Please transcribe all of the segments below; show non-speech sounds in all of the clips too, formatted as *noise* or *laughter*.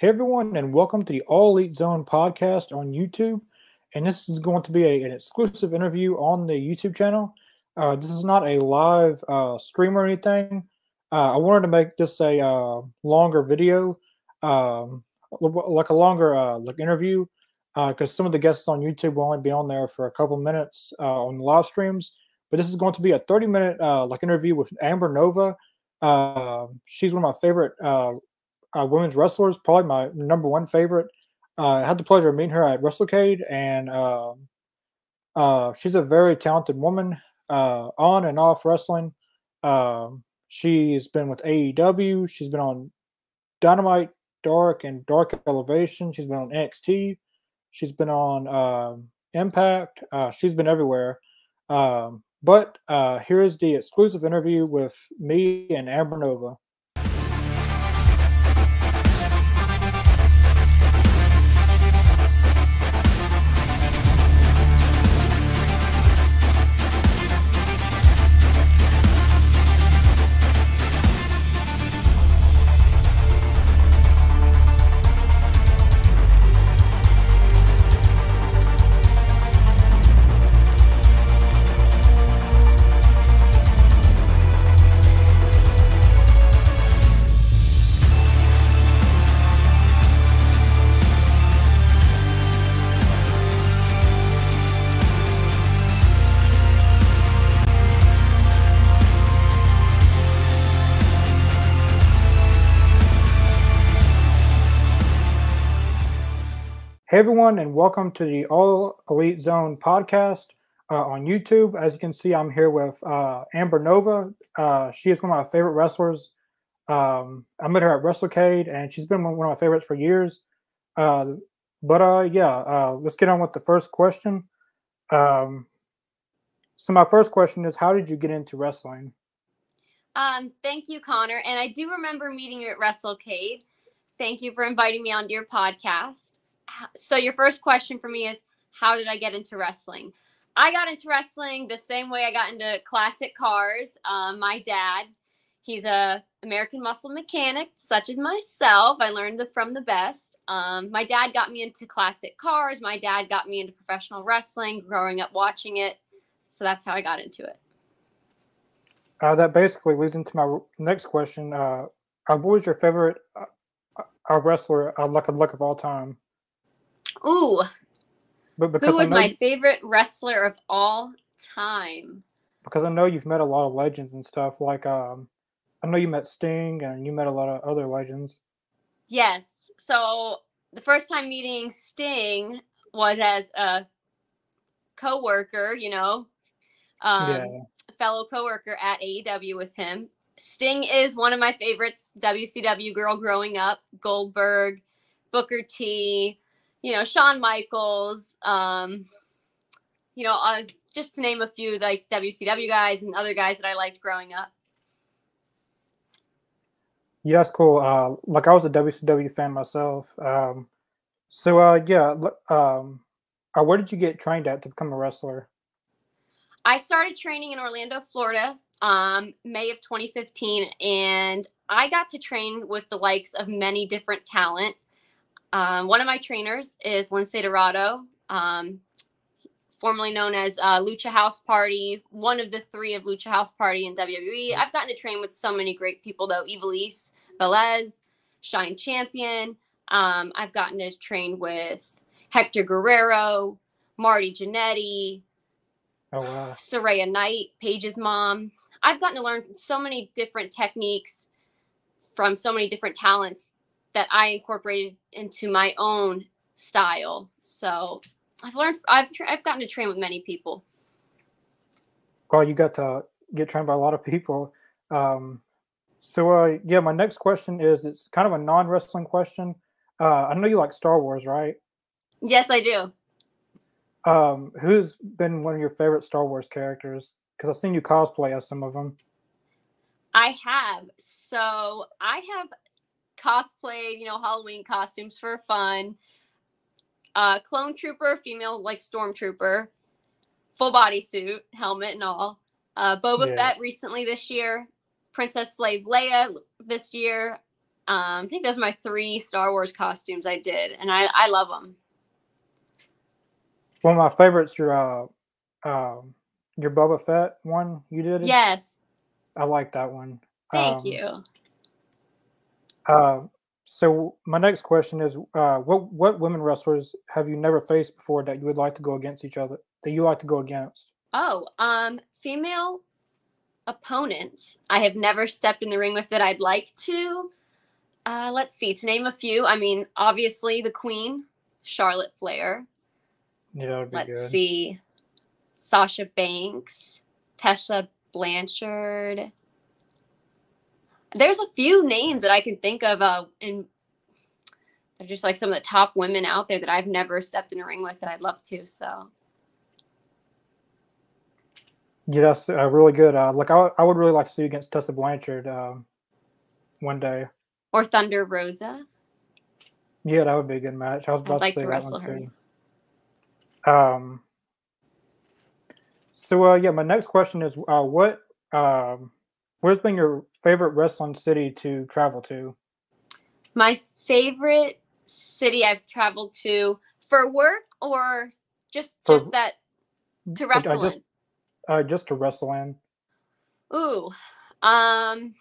Hey everyone, and welcome to the All Elite Zone podcast on YouTube. And this is going to be a, an exclusive interview on the YouTube channel. Uh, this is not a live uh, stream or anything. Uh, I wanted to make this a uh, longer video, um, like a longer uh, like interview, because uh, some of the guests on YouTube will only be on there for a couple minutes on live streams. But this is going to be a 30 minute like interview with Amber Nova. she's one of my favorite uh, women's wrestlers, probably my number one favorite. Uh, I had the pleasure of meeting her at WrestleCade, and uh, uh, she's a very talented woman uh, on and off wrestling. Um, she's been with AEW. She's been on Dynamite, Dark, and Dark Elevation. She's been on NXT. She's been on um, Impact. Uh, she's been everywhere. Um, but uh, here is the exclusive interview with me and Amber Nova. Hey everyone, and welcome to the All Elite Zone podcast uh, on YouTube. As you can see, I'm here with uh, Amber Nova. Uh, she is one of my favorite wrestlers. Um, I met her at WrestleCade, and she's been one of my favorites for years. Uh, but uh, yeah, uh, let's get on with the first question. Um, so my first question is, how did you get into wrestling? Um, thank you, Connor. And I do remember meeting you at WrestleCade. Thank you for inviting me onto your podcast so your first question for me is how did I get into wrestling? I got into wrestling the same way I got into classic cars. Um, my dad, he's a American muscle mechanic, such as myself. I learned the, from the best. Um, my dad got me into classic cars. My dad got me into professional wrestling, growing up watching it. So that's how I got into it. Uh, that basically leads into my next question. Uh, uh what was your favorite uh, uh wrestler, uh, luck of luck of all time? Ooh. But because Who was my you, favorite wrestler of all time? Because I know you've met a lot of legends and stuff. Like, um, I know you met Sting and you met a lot of other legends. Yes. So the first time meeting Sting was as a co-worker, you know, um, yeah. fellow co-worker at AEW with him. Sting is one of my favorites. WCW girl growing up. Goldberg, Booker T, you know, Shawn Michaels, um, you know, uh, just to name a few like WCW guys and other guys that I liked growing up. Yeah, that's cool. Uh, like I was a WCW fan myself. Um, so uh, yeah, um, uh, where did you get trained at to become a wrestler? I started training in Orlando, Florida, um, May of 2015, and I got to train with the likes of many different talent. Um, one of my trainers is Lince Dorado, um, formerly known as uh, Lucha House Party, one of the three of Lucha House Party in WWE. I've gotten to train with so many great people, though Ivelisse, Velez, Shine Champion. Um, I've gotten to train with Hector Guerrero, Marty Jannetty, oh, wow. Saraya Knight, Paige's mom. I've gotten to learn so many different techniques from so many different talents that I incorporated into my own style. So I've learned, I've, tra- I've gotten to train with many people. Well, you got to get trained by a lot of people. Um, so, uh, yeah, my next question is it's kind of a non wrestling question. Uh, I know you like Star Wars, right? Yes, I do. Um, who's been one of your favorite Star Wars characters? Because I've seen you cosplay as some of them. I have. So I have cosplayed, you know, Halloween costumes for fun. Uh, clone trooper, female like stormtrooper, full body suit, helmet and all. Uh, Boba yeah. Fett recently this year, Princess Slave Leia this year. Um, I think those are my three Star Wars costumes I did, and I I love them. One of my favorites, your uh, um, your Boba Fett one you did. Yes. I like that one. Thank Um, you. Uh, so my next question is, uh, what what women wrestlers have you never faced before that you would like to go against each other? That you like to go against? Oh, um, female opponents. I have never stepped in the ring with that I'd like to. Uh, let's see. To name a few, I mean, obviously the Queen, Charlotte Flair. Yeah, that would be Let's good. see. Sasha Banks, Tessa Blanchard. There's a few names that I can think of, uh, and they're just like some of the top women out there that I've never stepped in a ring with that I'd love to. So Yeah, that's uh, really good. Uh, like I, I would really like to see you against Tessa Blanchard um, one day. or Thunder Rosa. Yeah, that would be a good match. I was about like to to say that wrestle her. too. Um. So uh, yeah, my next question is, uh, what um, where's been your favorite wrestling city to travel to? My favorite city I've traveled to for work or just For- just that to I- I wrestle just, uh, just to wrestle in. in. Ooh. Um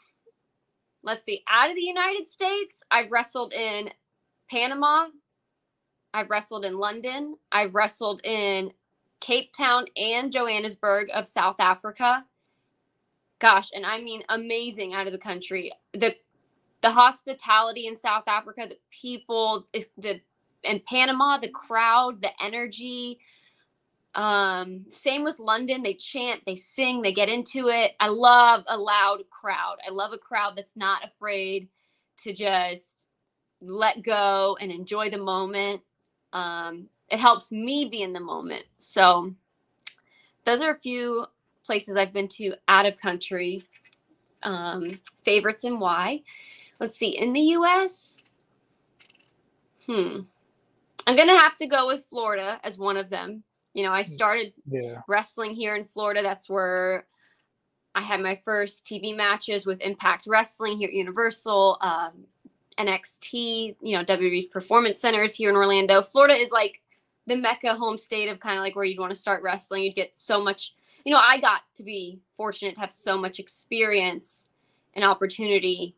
let's see. Out of the United States, I've wrestled in Panama. I've wrestled in London. I've wrestled in Cape Town and Johannesburg of South Africa. Gosh, and I mean amazing out of the country. The the hospitality in South Africa, the people, is- the in Panama, the crowd, the energy. Um, same with London. They chant, they sing, they get into it. I love a loud crowd. I love a crowd that's not afraid to just let go and enjoy the moment. Um, it helps me be in the moment. So those are a few places I've been to out of country. Um, favorites and why. Let's see. In the US, hmm. I'm gonna have to go with Florida as one of them. You know, I started Yeah. wrestling here in Florida. That's where I had my first TV matches with Impact Wrestling here at Universal, um, NXT, you know, WWE's Performance Centers here in Orlando. Florida is like the mecca home state of kind of like where you'd want to start wrestling. You'd get so much, you know, I got to be fortunate to have so much experience and opportunity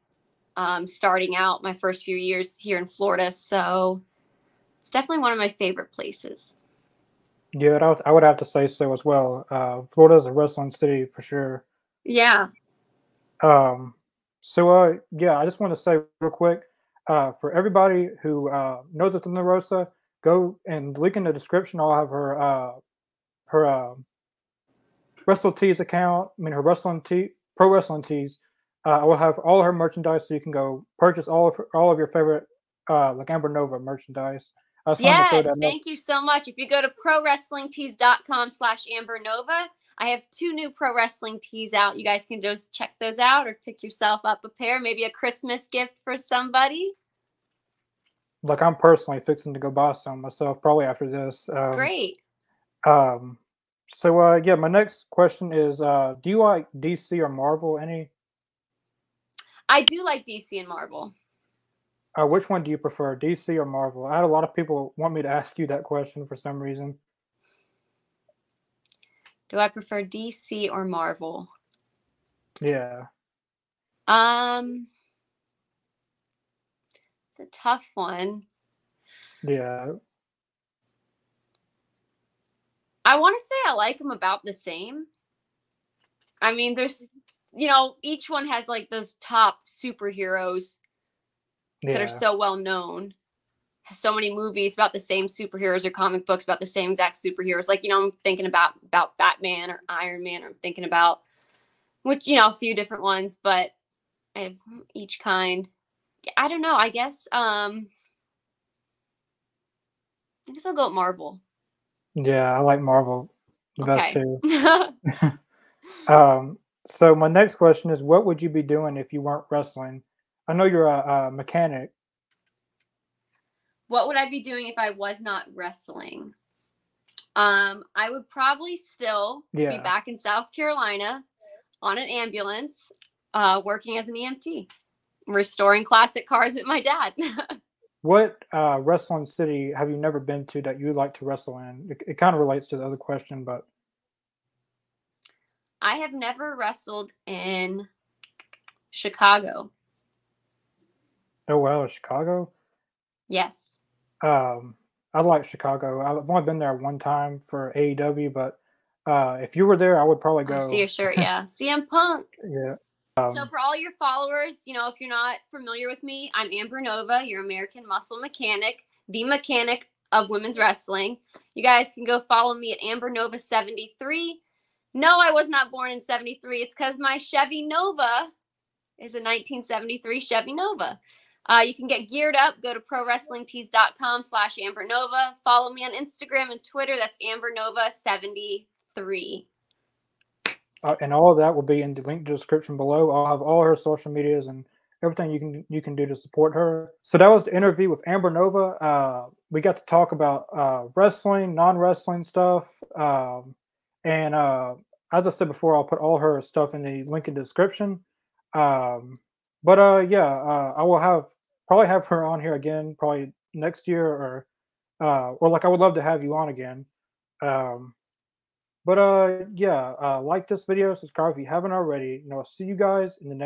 um, starting out my first few years here in Florida. So it's definitely one of my favorite places. Yeah, I would, I would have to say so as well. Uh, is a wrestling city for sure. Yeah. Um, so uh, yeah, I just want to say real quick, uh, for everybody who uh, knows of Thunder Rosa, go and link in the description. I'll have her uh, her uh, Wrestle Tees account. I mean her wrestling tee, pro wrestling tees. Uh, I will have all her merchandise, so you can go purchase all of her, all of your favorite uh, like Amber Nova merchandise. I just wanted to throw Yes, thank you so much. If you go to prowrestlingtees.com slash Amber Nova, I have two new pro wrestling tees out. You guys can just check those out or pick yourself up a pair, maybe a Christmas gift for somebody. like I'm personally fixing to go buy some myself probably after this. Um, Great. Um, so uh, yeah, my next question is: uh, Do you like DC or Marvel? Any? I do like DC and Marvel. Uh, which one do you prefer, DC or Marvel? I had a lot of people want me to ask you that question for some reason. Do I prefer DC or Marvel? Yeah, Um It's a tough one. yeah, I want to say I like them about the same. I mean, there's, you know, each one has like those top superheroes yeah. that are so well known. So many movies about the same superheroes or comic books about the same exact superheroes. Like, you know, I'm thinking about about Batman or Iron Man, or I'm thinking about which, you know, a few different ones, but I have each kind. I don't know. I guess um I guess I'll go with Marvel. Yeah, I like Marvel the best too. *laughs* *laughs* Um, so my next question is: What would you be doing if you weren't wrestling? I know you're a, a mechanic. what would I be doing if I was not wrestling? Um, I would probably still be back in South Carolina on an ambulance, uh, working as an EMT. restoring classic cars with my dad. *laughs* what uh, wrestling city have you never been to that you would like to wrestle in? It, it kind of relates to the other question, but I have never wrestled in Chicago. Oh wow, Chicago. Yes. Um, I like Chicago. I've only been there one time for AEW, but uh, if you were there, I would probably go. I see your shirt, yeah. *laughs* CM Punk. Yeah. Um, so for all your followers, you know, if you're not familiar with me, I'm Amber Nova, your American Muscle Mechanic, the mechanic of women's wrestling. You guys can go follow me at Amber Nova 73. No, I was not born in 73. It's because my Chevy Nova is a 1973 Chevy Nova. Uh, you can get geared up. Go to prowrestlingtees.com slash Amber Nova. Follow me on Instagram and Twitter. That's Amber Nova 73. Uh, and all of that will be in the link description below. I'll have all her social medias and everything you can you can do to support her. So that was the interview with Amber Nova. Uh, we got to talk about uh, wrestling, non-wrestling stuff, um, and uh, as I said before, I'll put all her stuff in the link in the description. Um, but uh, yeah, uh, I will have probably have her on here again, probably next year, or uh, or like I would love to have you on again. Um, but uh, yeah, uh, like this video, subscribe if you haven't already. Know, I'll see you guys in the next.